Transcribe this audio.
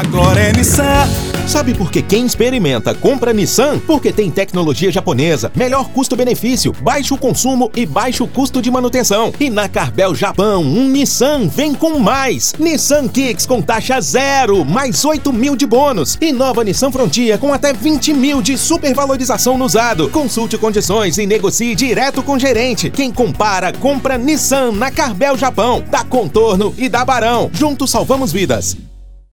Agora é Nissan. Sabe por que quem experimenta compra Nissan? Porque tem tecnologia japonesa, melhor custo-benefício, baixo consumo e baixo custo de manutenção. E na Carbel Japão, um Nissan vem com mais. Nissan Kicks com taxa zero, mais 8 mil de bônus. E nova Nissan Frontier com até 20 mil de supervalorização no usado. Consulte condições e negocie direto com o gerente. Quem compara, compra Nissan na Carbel Japão. Da Contorno e da Barão. Juntos salvamos vidas.